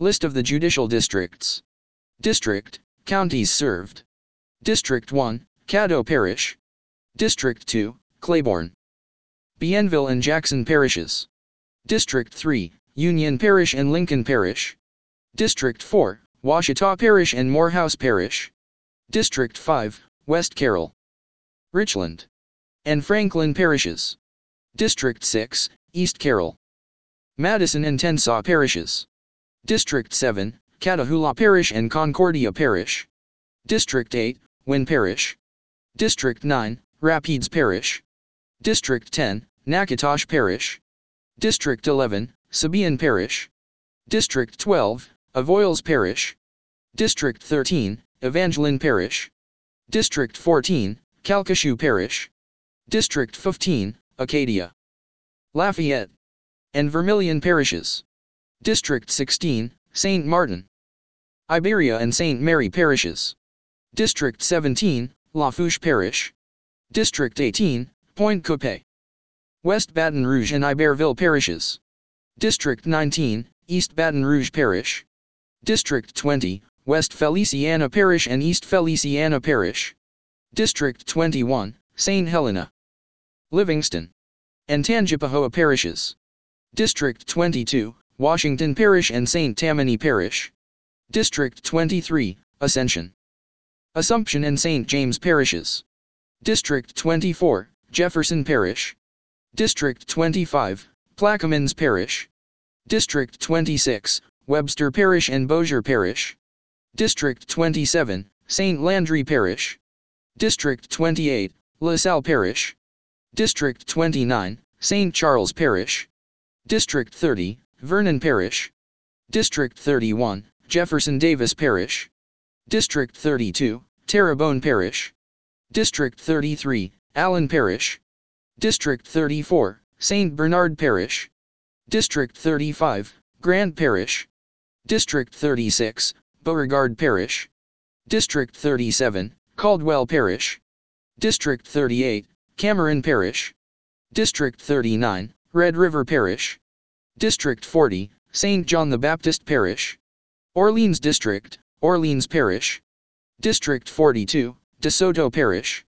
List of the judicial districts. District, counties served. District 1, Caddo Parish. District 2, Claiborne. Bienville and Jackson parishes. District 3, Union Parish and Lincoln Parish. District 4, Ouachita Parish and Morehouse Parish. District 5, West Carroll. Richland. And Franklin parishes. District 6, East Carroll. Madison and Tensas parishes. District 7, Catahoula Parish and Concordia Parish. District 8, Winn Parish. District 9, Rapides Parish. District 10, Natchitoches Parish. District 11, Sabine Parish. District 12, Avoyelles Parish. District 13, Evangeline Parish. District 14, Calcasieu Parish. District 15, Acadia. Lafayette. And Vermilion parishes. District 16, St. Martin. Iberia and St. Mary parishes. District 17, Lafourche Parish. District 18, Pointe Coupee. West Baton Rouge and Iberville parishes. District 19, East Baton Rouge Parish. District 20, West Feliciana Parish and East Feliciana Parish. District 21, St. Helena. Livingston. And Tangipahoa parishes. District 22, Washington Parish and St. Tammany Parish. District 23, Ascension. Assumption and St. James parishes. District 24, Jefferson Parish. District 25, Plaquemines Parish. District 26, Webster Parish and Bossier Parish. District 27, St. Landry Parish. District 28, LaSalle Parish. District 29, St. Charles Parish. District 30, Vernon Parish. District 31, Jefferson Davis Parish. District 32, Terrebonne Parish. District 33, Allen Parish. District 34, St. Bernard Parish. District 35, Grant Parish. District 36, Beauregard Parish. District 37, Caldwell Parish. District 38, Cameron Parish. District 39, Red River Parish. District 40, St. John the Baptist Parish. Orleans District, Orleans Parish. District 42, DeSoto Parish.